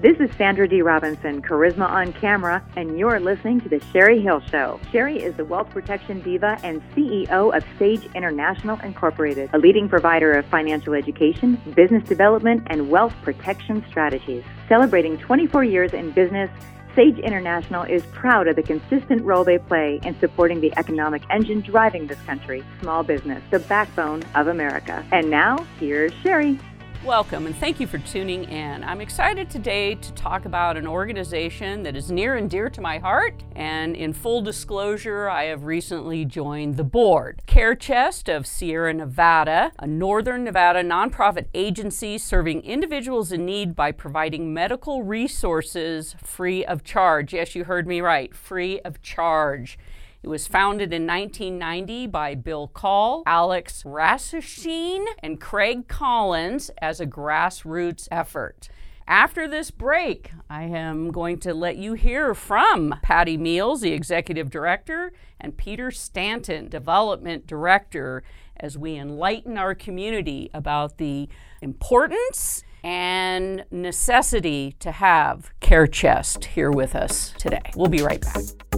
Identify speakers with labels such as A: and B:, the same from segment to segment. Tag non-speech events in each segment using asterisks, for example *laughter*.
A: This is Sandra D. Robinson, Charisma on Camera, and you're listening to The Sherry Hill Show. Sherry is the wealth protection diva and CEO of Sage International Incorporated, a leading provider of financial education, business development, and wealth protection strategies. Celebrating 24 years in business, Sage International is proud of the consistent role they play in supporting the economic engine driving this country, small business, the backbone of America. And now, here's Sherry.
B: Welcome and thank you for tuning in. I'm excited today to talk about an organization that is near and dear to my heart. And in full disclosure, I have recently joined the board. Care Chest of Sierra Nevada, a northern Nevada nonprofit agency serving individuals in need by providing medical resources free of charge. Yes, you heard me right, free of charge. It was founded in 1990 by Bill Call, Alex Rasmussen, and Craig Collins as a grassroots effort. After this break, I am going to let you hear from Patty Meals, the executive director, and Peter Stanton, development director, as we enlighten our community about the importance and necessity to have Care Chest here with us today. We'll be right back.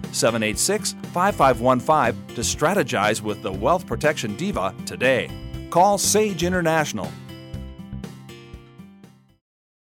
C: 786 5515 to strategize with the Wealth Protection Diva today. Call Sage International.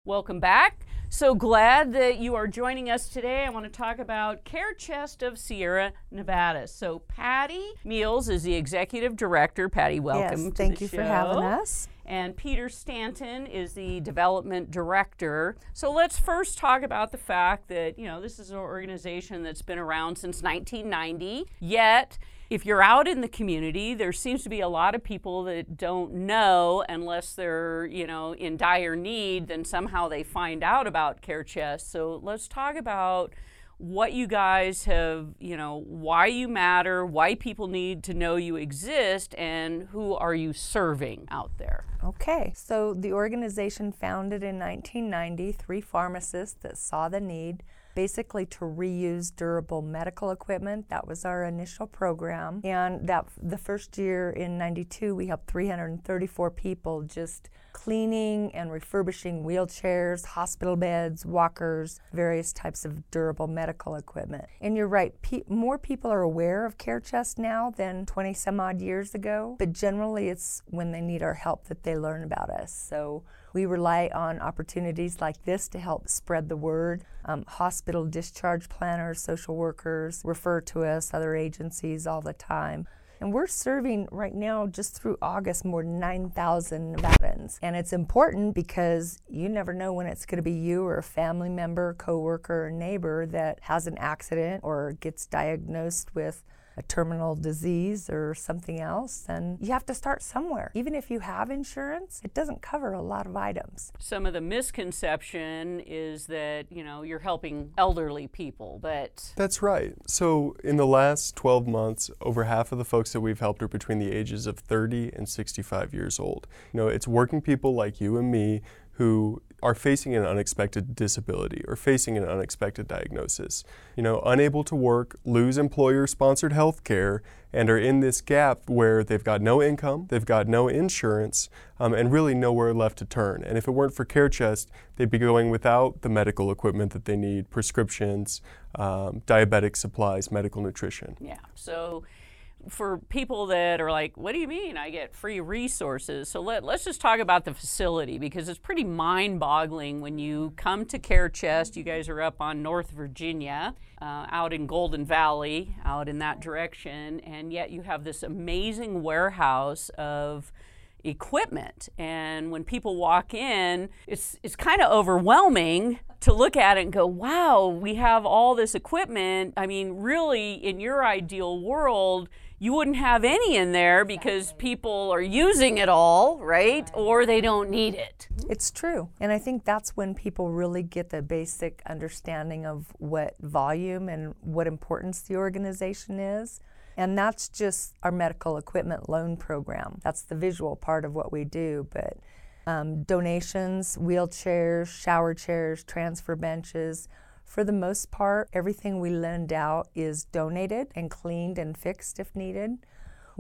B: Welcome back. So glad that you are joining us today. I want to talk about Care Chest of Sierra Nevada. So Patty Meals is the executive director. Patty, welcome.
D: Yes, thank
B: you
D: show. for having us.
B: And Peter Stanton is the development director. So let's first talk about the fact that, you know, this is an organization that's been around since 1990, yet if you're out in the community, there seems to be a lot of people that don't know unless they're, you know, in dire need, then somehow they find out about Care Chest. So let's talk about what you guys have, you know, why you matter, why people need to know you exist, and who are you serving out there.
D: Okay, so the organization founded in 1990, three pharmacists that saw the need basically to reuse durable medical equipment. That was our initial program. And that the first year in 92, we helped 334 people just cleaning and refurbishing wheelchairs, hospital beds, walkers, various types of durable medical equipment. And you're right, pe- more people are aware of Care Chest now than 20 some odd years ago, but generally it's when they need our help that they learn about us. So we rely on opportunities like this to help spread the word. Um, hospital discharge planners, social workers refer to us, other agencies all the time. And we're serving right now, just through August, more than 9,000 Nevadans. And it's important because you never know when it's going to be you or a family member, coworker, or neighbor that has an accident or gets diagnosed with a terminal disease or something else, then you have to start somewhere. Even if you have insurance, it doesn't cover a lot of items.
B: Some of the misconception is that, you know, you're helping elderly people, but.
E: That's right. So in the last 12 months, over half of the folks that we've helped are between the ages of 30 and 65 years old. You know, it's working people like you and me who are facing an unexpected disability or facing an unexpected diagnosis. You know, unable to work, lose employer sponsored health care, and are in this gap where they've got no income, they've got no insurance, um, and really nowhere left to turn. And if it weren't for Care Chest, they'd be going without the medical equipment that they need, prescriptions, um, diabetic supplies, medical nutrition.
B: Yeah. So for people that are like, what do you mean I get free resources? So let, let's just talk about the facility because it's pretty mind boggling when you come to Care Chest. You guys are up on North Virginia, uh, out in Golden Valley, out in that direction, and yet you have this amazing warehouse of equipment. And when people walk in, it's, it's kind of overwhelming to look at it and go, wow, we have all this equipment. I mean, really, in your ideal world, you wouldn't have any in there because people are using it all, right? Or they don't need it.
D: It's true. And I think that's when people really get the basic understanding of what volume and what importance the organization is. And that's just our medical equipment loan program. That's the visual part of what we do. But um, donations, wheelchairs, shower chairs, transfer benches, for the most part, everything we lend out is donated and cleaned and fixed if needed.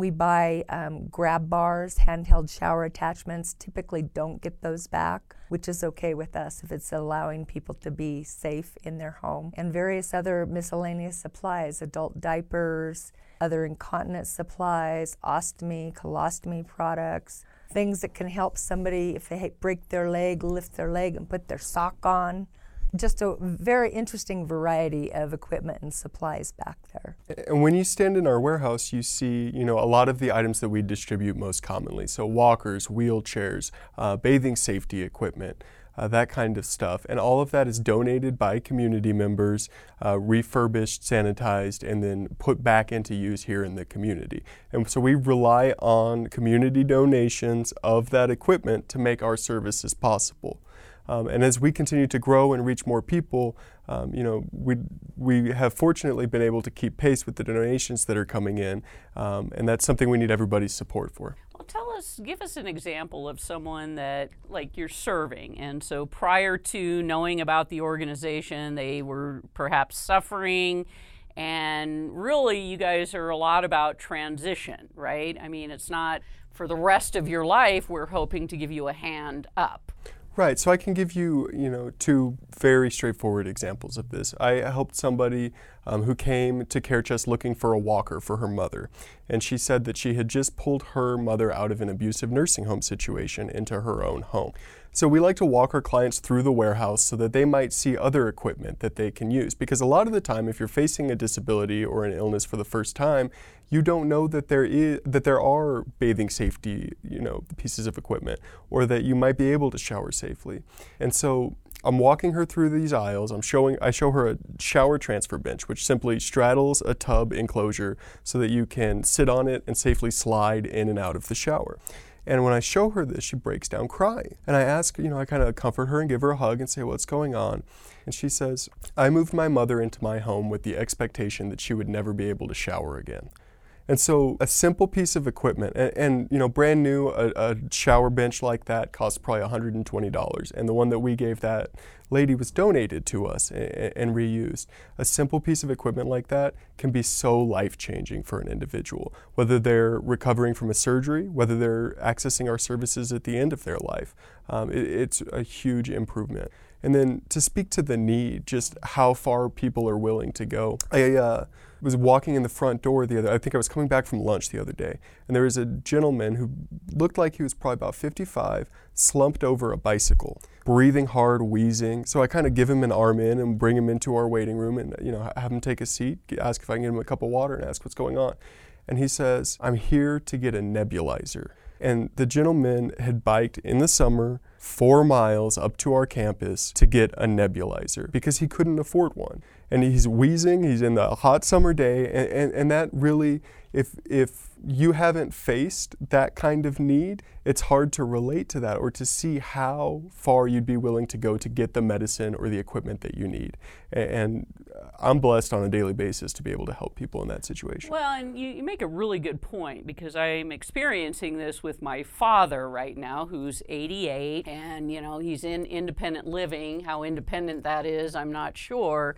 D: We buy um, grab bars, handheld shower attachments. Typically, don't get those back, which is okay with us if it's allowing people to be safe in their home. And various other miscellaneous supplies, adult diapers, other incontinence supplies, ostomy, colostomy products, things that can help somebody if they break their leg, lift their leg and put their sock on just a very interesting variety of equipment and supplies back there.
E: And when you stand in our warehouse, you see, you know, a lot of the items that we distribute most commonly. So walkers, wheelchairs, uh, bathing safety equipment. Uh, that kind of stuff. And all of that is donated by community members, uh, refurbished, sanitized, and then put back into use here in the community. And so we rely on community donations of that equipment to make our services possible. Um, and as we continue to grow and reach more people, um, you know, we, we have fortunately been able to keep pace with the donations that are coming in, um, and that's something we need everybody's support for.
B: Well, tell us, give us an example of someone that, like, you're serving. And so prior to knowing about the organization, they were perhaps suffering. And really, you guys are a lot about transition, right? I mean, it's not for the rest of your life, we're hoping to give you a hand up.
E: Right. So I can give you, you know, two very straightforward examples of this. I helped somebody um, who came to Care Chest looking for a walker for her mother, and she said that she had just pulled her mother out of an abusive nursing home situation into her own home. So we like to walk our clients through the warehouse so that they might see other equipment that they can use. Because a lot of the time, if you're facing a disability or an illness for the first time, you don't know that there is that there are bathing safety, you know, pieces of equipment, or that you might be able to shower safely. And so I'm walking her through these aisles. I'm showing I show her a shower transfer bench, which simply straddles a tub enclosure so that you can sit on it and safely slide in and out of the shower. And when I show her this, she breaks down crying. And I ask, you know, I kind of comfort her and give her a hug and say, What's going on? And she says, I moved my mother into my home with the expectation that she would never be able to shower again. And so a simple piece of equipment, and, and you know, brand new, a, a, shower bench like that costs probably $120. And the one that we gave that lady was donated to us and, and reused. A simple piece of equipment like that can be so life changing for an individual, whether they're recovering from a surgery, whether they're accessing our services at the end of their life. Um, it, it's a huge improvement. And then to speak to the need, just how far people are willing to go. I, uh, was walking in the front door the other I think I was coming back from lunch the other day and there was a gentleman who looked like he was probably about 55 slumped over a bicycle breathing hard wheezing. So I kind of give him an arm in and bring him into our waiting room and you know have him take a seat ask if I can get him a cup of water and ask what's going on. And he says I'm here to get a nebulizer and the gentleman had biked in the summer four miles up to our campus to get a nebulizer because he couldn't afford one and he's wheezing. He's in the hot summer day, and, and, and that really, if if you haven't faced that kind of need, it's hard to relate to that or to see how far you'd be willing to go to get the medicine or the equipment that you need. And I'm blessed on a daily basis to be able to help people in that situation.
B: Well, and you, you make a really good point because I'm experiencing this with my father right now, who's 88, and you know he's in independent living. How independent that is, I'm not sure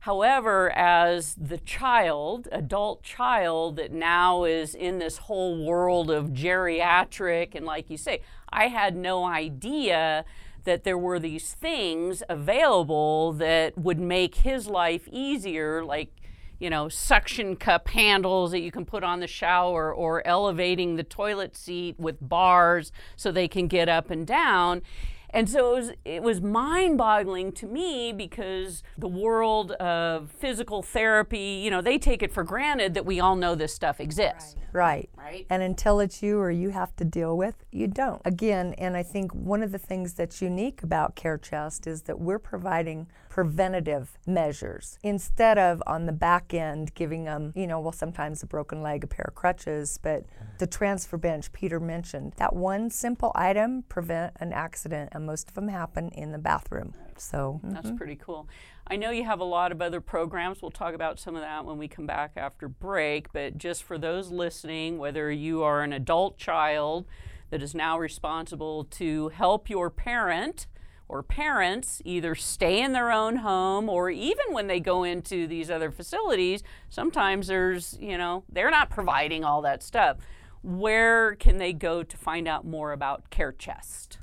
B: However, as the child, adult child that now is in this whole world of geriatric, and like you say, I had no idea that there were these things available that would make his life easier, like you know, suction cup handles that you can put on the shower or elevating the toilet seat with bars so they can get up and down. And so it was, it was mind boggling to me because the world of physical therapy, you know, they take it for granted that we all know this stuff exists.
D: Right.
B: Right.
D: And until it's you or you have to deal with, you don't. Again, and I think one of the things that's unique about Care Chest is that we're providing preventative measures instead of on the back end giving them, you know, well, sometimes a broken leg, a pair of crutches, but the transfer bench Peter mentioned, that one simple item prevent an accident, and most of them happen in the bathroom. So
B: That's mm-hmm. pretty cool. I know you have a lot of other programs. We'll talk about some of that when we come back after break. But just for those listening, whether you are an adult child that is now responsible to help your parent or parents either stay in their own home or even when they go into these other facilities, sometimes there's, you know, they're not providing all that stuff. Where can they go to find out more about Care Chest?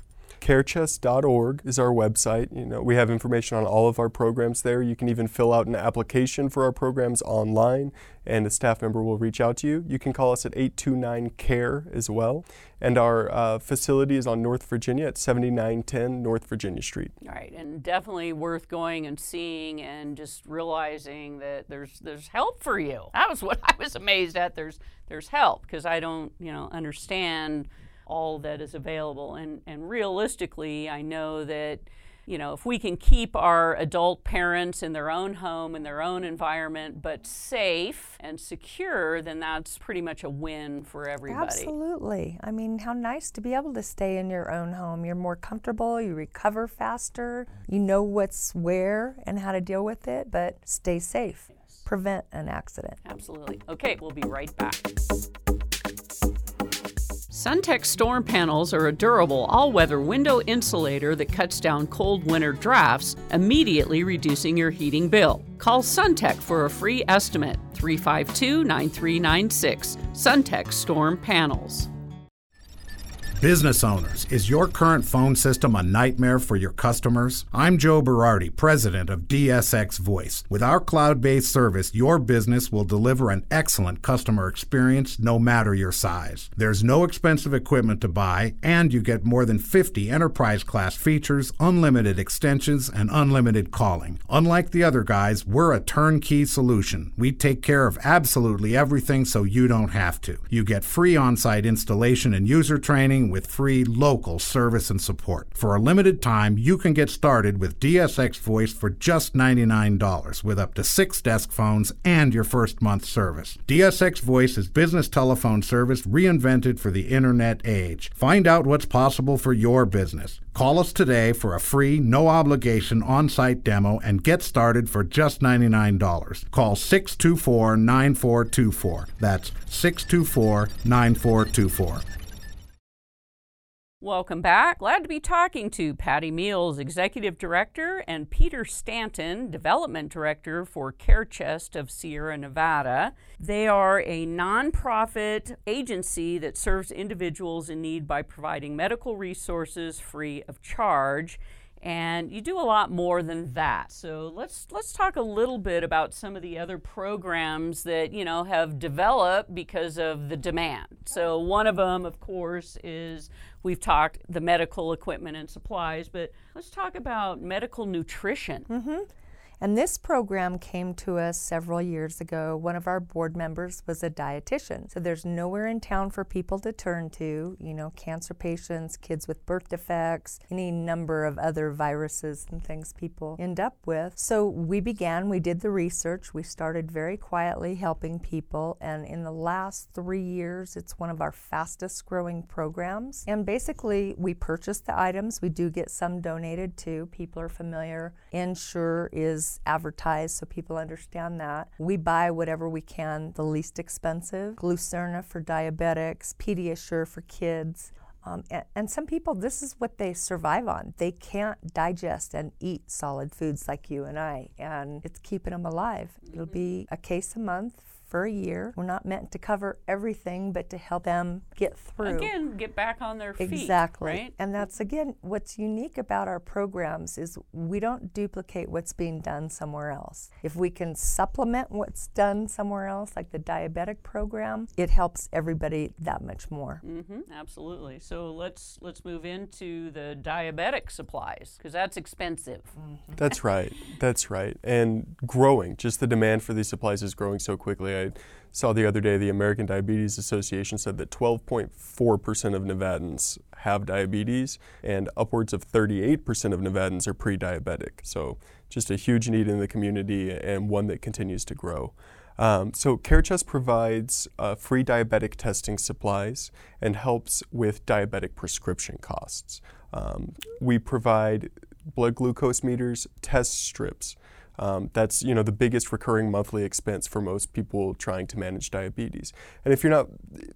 E: carechest.org is our website. You know, we have information on all of our programs there. You can even fill out an application for our programs online and a staff member will reach out to you. You can call us at 829 CARE as well. And our uh, facility is on North Virginia at 7910 North Virginia Street.
B: All right, and definitely worth going and seeing and just realizing that there's there's help for you. That was what I was amazed at. There's there's help because I don't you know understand all that is available and and realistically I know that you know, if we can keep our adult parents in their own home, in their own environment, but safe and secure, then that's pretty much a win for everybody.
D: Absolutely. I mean, how nice to be able to stay in your own home. You're more comfortable, you recover faster, you know what's where and how to deal with it, but stay safe. Prevent an accident.
B: Absolutely. Okay, we'll be right back. Suntex storm panels are a durable all weather window insulator that cuts down cold winter drafts, immediately reducing your heating bill. Call Suntech for a free estimate 352 9396. Suntech Storm Panels.
F: Business owners, is your current phone system a nightmare for your customers? I'm Joe Berardi, president of DSX Voice. With our cloud based service, your business will deliver an excellent customer experience no matter your size. There's no expensive equipment to buy, and you get more than 50 enterprise class features, unlimited extensions, and unlimited calling. Unlike the other guys, we're a turnkey solution. We take care of absolutely everything so you don't have to. You get free on site installation and user training with free local service and support. For a limited time, you can get started with DSX Voice for just $99 with up to six desk phones and your first month service. DSX Voice is business telephone service reinvented for the internet age. Find out what's possible for your business. Call us today for a free, no obligation on site demo and get started for just $99. Call 624 9424. That's 624 9424.
B: Welcome back. Glad to be talking to Patty Meals, Executive Director, and Peter Stanton, Development Director for Care Chest of Sierra Nevada. They are a nonprofit agency that serves individuals in need by providing medical resources free of charge and you do a lot more than that. So let's let's talk a little bit about some of the other programs that you know have developed because of the demand. So one of them, of course, is we've talked the medical equipment and supplies, but let's talk about medical nutrition.
D: Mm-hmm. And this program came to us several years ago. One of our board members was a dietitian. So there's nowhere in town for people to turn to, you know, cancer patients, kids with birth defects, any number of other viruses and things people end up with. So we began, we did the research, we started very quietly helping people. And in the last three years, it's one of our fastest growing programs. And basically, we purchase the items, we do get some donated too. People are familiar. Ensure is advertised so people understand that. We buy whatever we can, the least expensive. Glucerna for diabetics, Pediasure for kids. Um, and, and, some people, this is what they survive on. They can't digest and eat solid foods like you and I, and it's keeping them alive. Mm-hmm. It'll be a case a month for a year. We're not meant to cover everything, but to help them get through.
B: Again, get back on their feet.
D: Exactly.
B: Right?
D: And that's again what's unique about our programs is we don't duplicate what's being done somewhere else. If we can supplement what's done somewhere else, like the diabetic program, it helps everybody that much more.
B: Mm-hmm, absolutely. So let's let's move into the diabetic supplies because that's expensive.
D: Mm-hmm.
E: That's right. That's right. And growing. Just the demand for these supplies is growing so quickly. I saw the other day the American Diabetes Association said that 12.4% of Nevadans have diabetes and upwards of 38% of Nevadans are pre diabetic. So, just a huge need in the community and one that continues to grow. Um, so, CareChest provides uh, free diabetic testing supplies and helps with diabetic prescription costs. Um, we provide blood glucose meters, test strips. Um, that's you know the biggest recurring monthly expense for most people trying to manage diabetes. And if you're not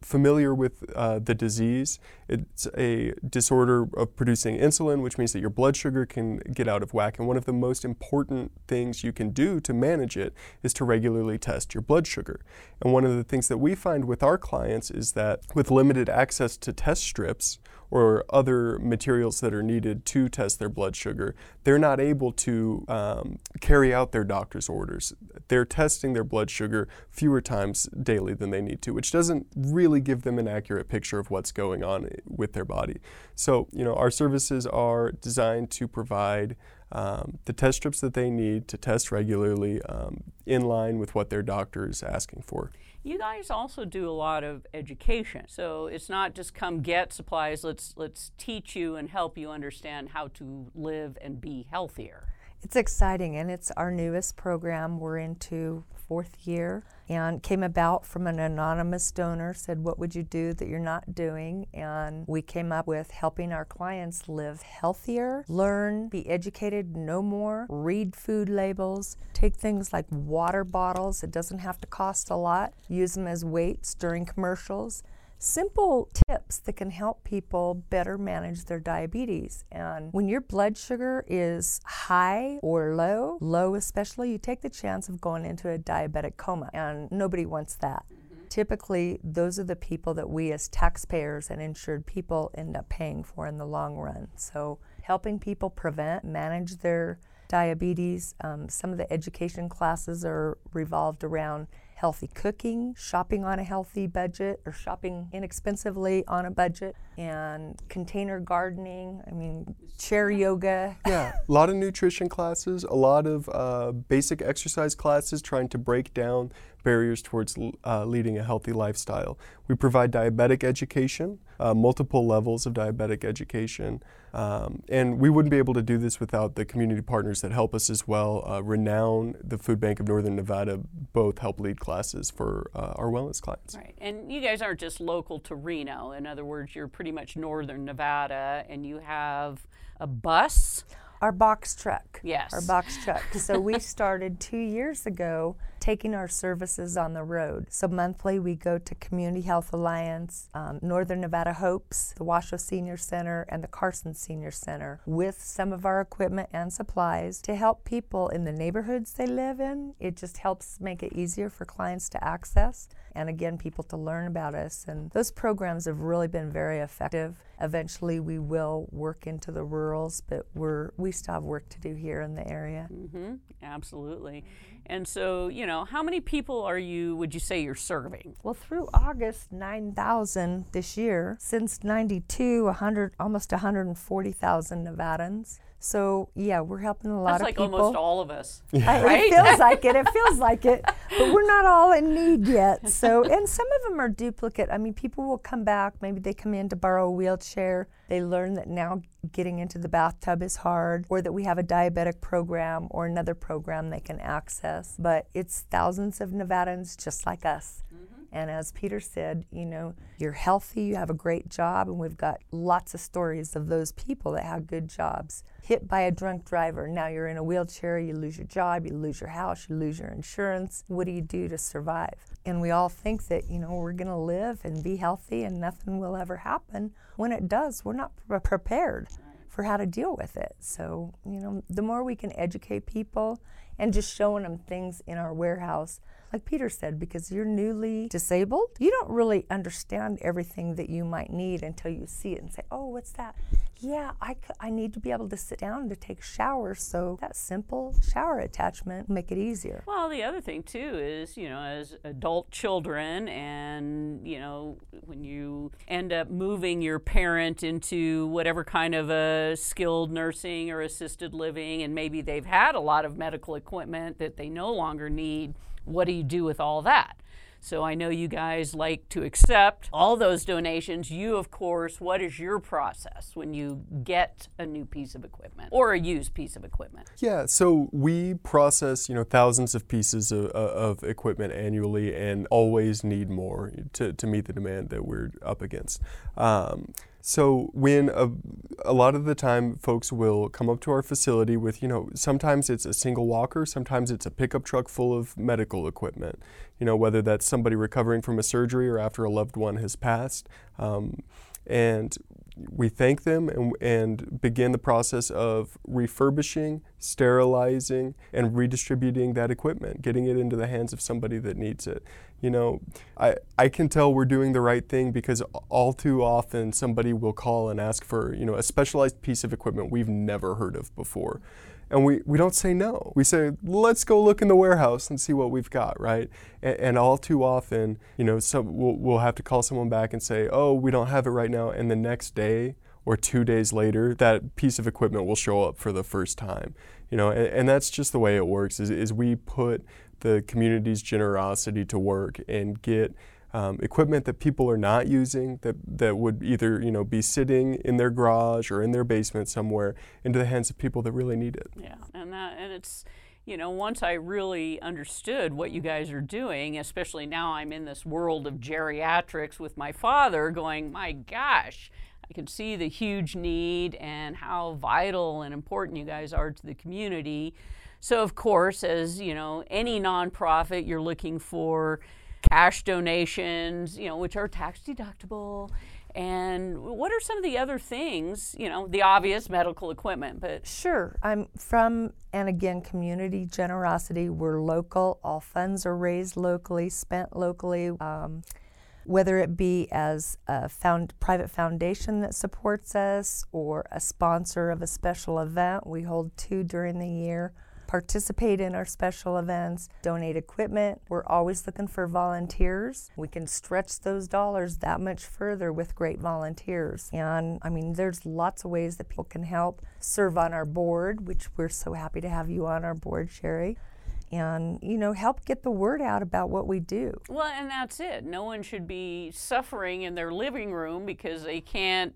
E: familiar with uh, the disease, it's a disorder of producing insulin, which means that your blood sugar can get out of whack. And one of the most important things you can do to manage it is to regularly test your blood sugar. And one of the things that we find with our clients is that with limited access to test strips or other materials that are needed to test their blood sugar, they're not able to um, carry out their doctor's orders. They're testing their blood sugar fewer times daily than they need to, which doesn't really give them an accurate picture of what's going on with their body. So, you know, our services are designed to provide um, the test strips that they need to test regularly um, in line with what their doctor is asking for.
B: You guys also do a lot of education. So it's not just come get supplies, let's let's teach you and help you understand how to live and be healthier.
D: It's exciting, and it's our newest program. We're into fourth year and came about from an anonymous donor said what would you do that you're not doing? And we came up with helping our clients live healthier learn be educated know more read food labels take things like water bottles it doesn't have to cost a lot use them as weights during commercials simple tips that can help people better manage their diabetes. And when your blood sugar is high or low, low especially, you take the chance of going into a diabetic coma, and nobody wants that. Typically, those are the people that we as taxpayers and insured people end up paying for in the long run. So, helping people prevent, manage their diabetes. Um, some of the education classes are revolved around healthy cooking, shopping on a healthy budget, or shopping inexpensively on a budget, and container gardening. I mean, chair yoga. *laughs*
E: Yeah, a lot of nutrition classes, a lot of uh, basic exercise classes trying to break down barriers towards uh, leading a healthy lifestyle. We provide diabetic education, uh, multiple levels of diabetic education, um, and we wouldn't be able to do this without the community partners that help us as well. Uh, Renown, the Food Bank of Northern Nevada, both help lead classes for uh, our wellness clients.
B: Right, and you guys aren't just local to Reno. In other words, you're pretty much Northern Nevada, and you have a bus.
D: Our box truck.
B: Yes.
D: Our box truck. so we started two years ago taking our services on the road. So monthly we go to Community Health Alliance, um, Northern Nevada Hopes, the Washoe Senior Center, and the Carson Senior Center with some of our equipment and supplies to help people in the neighborhoods they live in. It just helps make it easier for clients to access and again people to learn about us and those programs have really been very effective eventually we will work into the rurals but we're we still have work to do here in the area
B: mm-hmm. absolutely and so you know how many people are you would you say you're serving?
D: Well through august 9000 this year since 92 100 almost 140000 nevadans so yeah, we're helping a lot
B: That's
D: of
B: like
D: people.
B: almost all of us, *laughs*
D: I-
B: right?
D: It feels *laughs* like it. It feels like it. But we're not all in need yet. So, *laughs* and some of them are duplicate. I mean, people will come back. Maybe they come in to borrow a wheelchair. They learn that now getting into the bathtub is hard, or that we have a diabetic program or another program they can access. But it's thousands of Nevadans just like us. And as Peter said, you know, you're healthy, you have a great job, and we've got lots of stories of those people that have good jobs. Hit by a drunk driver, now you're in a wheelchair, you lose your job, you lose your house, you lose your insurance. What do you do to survive? And we all think that, you know, we're going to live and be healthy and nothing will ever happen. When it does, we're not pre- prepared for how to deal with it. So, you know, the more we can educate people and just showing them things in our warehouse like Peter said, because you're newly disabled, you don't really understand everything that you might need until you see it and say, oh, what's that? Yeah, I, c- I need to be able to sit down to take a shower, so that simple shower attachment make it easier.
B: Well, the other thing too is, you know, as adult children, and you know, when you end up moving your parent into whatever kind of a skilled nursing or assisted living, and maybe they've had a lot of medical equipment that they no longer need what do you do with all that? So I know you guys like to accept all those donations. You, of course, what is your process when you get a new piece of equipment or a used piece of equipment?
E: Yeah, so we process you know thousands of pieces of, of equipment annually, and always need more to, to meet the demand that we're up against. Um, so when a, a lot of the time folks will come up to our facility with, you know, sometimes it's a single walker, sometimes it's a pickup truck full of medical equipment. You know, whether that's somebody recovering from a surgery or after a loved one has passed. Um, and we thank them and, and, begin the process of refurbishing, sterilizing, and redistributing that equipment, getting it into the hands of somebody that needs it. You know, I, I can tell we're doing the right thing because all too often somebody will call and ask for, you know, a specialized piece of equipment we've never heard of before. And we, we don't say no. We say, let's go look in the warehouse and see what we've got, right? And, and all too often, you know, some, we'll, we'll have to call someone back and say, oh, we don't have it right now. And the next day or two days later, that piece of equipment will show up for the first time. You know, and, and that's just the way it works is, is we put the community's generosity to work and get um, equipment that people are not using that, that would either you know be sitting in their garage or in their basement somewhere into the hands of people that really need it.
B: Yeah, and that and it's you know once I really understood what you guys are doing, especially now I'm in this world of geriatrics with my father, going my gosh. I can see the huge need and how vital and important you guys are to the community. So, of course, as you know, any nonprofit, you're looking for cash donations, you know, which are tax deductible. And what are some of the other things, you know, the obvious medical equipment, but
D: Sure. I'm from and again community generosity. We're local. All funds are raised locally, spent locally. Um, whether it be as a found, private foundation that supports us or a sponsor of a special event, we hold two during the year participate in our special events, donate equipment. We're always looking for volunteers. We can stretch those dollars that much further with great volunteers. And I mean, there's lots of ways that people can help serve on our board, which we're so happy to have you on our board, Sherry and you know help get the word out about what we do
B: well and that's it no one should be suffering in their living room because they can't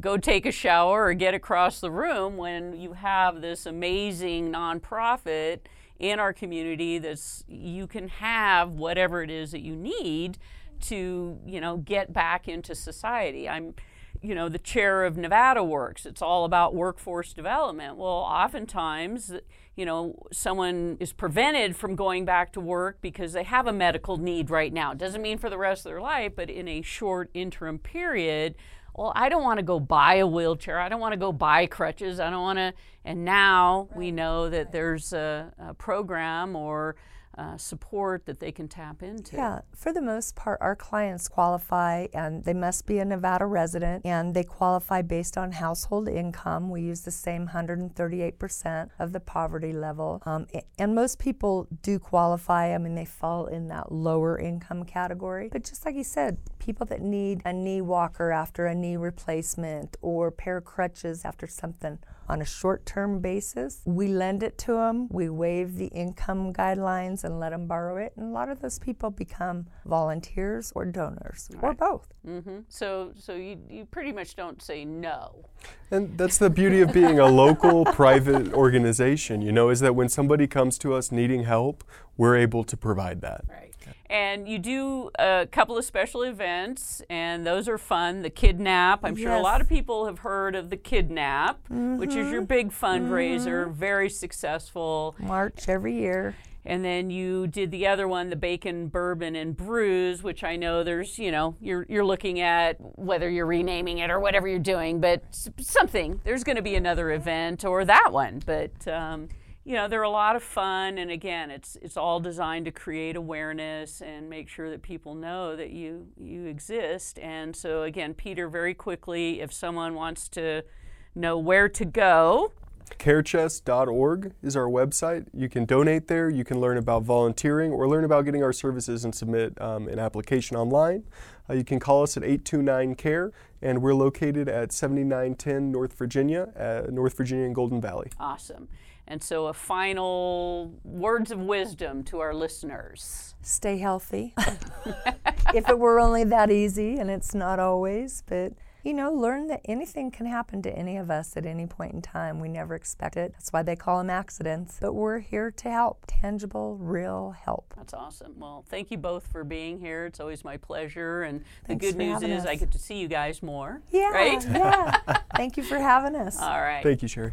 B: go take a shower or get across the room when you have this amazing nonprofit in our community that's you can have whatever it is that you need to you know get back into society. I'm you know the chair of nevada works. It's all about workforce development. Well oftentimes you know someone is prevented from going back to work because they have a medical need right now. It doesn't mean for the rest of their life but in a short interim period well, I don't want to go buy a wheelchair. I don't want to go buy crutches. I don't want to. And now right. we know that there's a, a program or uh, support that they can tap into.
D: Yeah, for the most part, our clients qualify and they must be a Nevada resident and they qualify based on household income. We use the same 138% of the poverty level. Um, and most people do qualify. I mean, they fall in that lower income category. But just like you said, people that need a knee walker after a knee replacement or pair of crutches after something on a short term basis. We lend it to them, we waive the income guidelines and let them borrow it. And a lot of those people become volunteers or donors right. or both.
B: Mm-hmm. So, so you, you pretty much don't say no.
E: And that's the beauty of being a local *laughs* private organization, you know, is that when somebody comes to us needing help, we're able to provide that.
B: Right. And you do a couple of special events, and those are fun. The Kidnap, I'm sure a lot of people have heard of the Kidnap, mm-hmm. which is your mm-hmm. big fundraiser, mm-hmm. very successful.
D: March every year.
B: And then you did the other one, the bacon, bourbon, and brews, which I know there's, you know, you're you're looking at whether you're renaming it or whatever you're doing, but something. There's going to be another event or that one, but. Um, you know they're a lot of fun and again it's it's all designed to create awareness and make sure that people know that you you exist and so again peter very quickly if someone wants to know where to go
E: carechest.org is our website. You can donate there. You can learn about volunteering or learn about getting our services and submit um, an application online. Uh, you can call us at 829 CARE, and we're located at 7910 North Virginia, uh, North Virginia and Golden Valley.
B: Awesome. And so, a final words of wisdom to our listeners
D: stay healthy. *laughs* if it were only that easy, and it's not always, but you know, learn that anything can happen to any of us at any point in time. We never expect it. That's why they call them accidents. But we're here to help tangible, real help.
B: That's awesome. Well, thank you both for being here. It's always my pleasure. And
D: Thanks
B: the good news is
D: us.
B: I get to see you guys more.
D: Yeah.
B: Right?
D: Yeah. *laughs* thank you for having us.
B: All right.
E: Thank you, Sherry.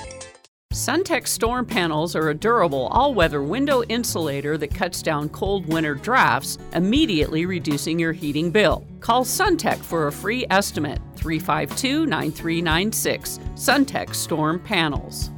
B: Suntex storm panels are a durable all weather window insulator that cuts down cold winter drafts, immediately reducing your heating bill. Call Suntech for a free estimate 352 9396. Suntex Storm Panels.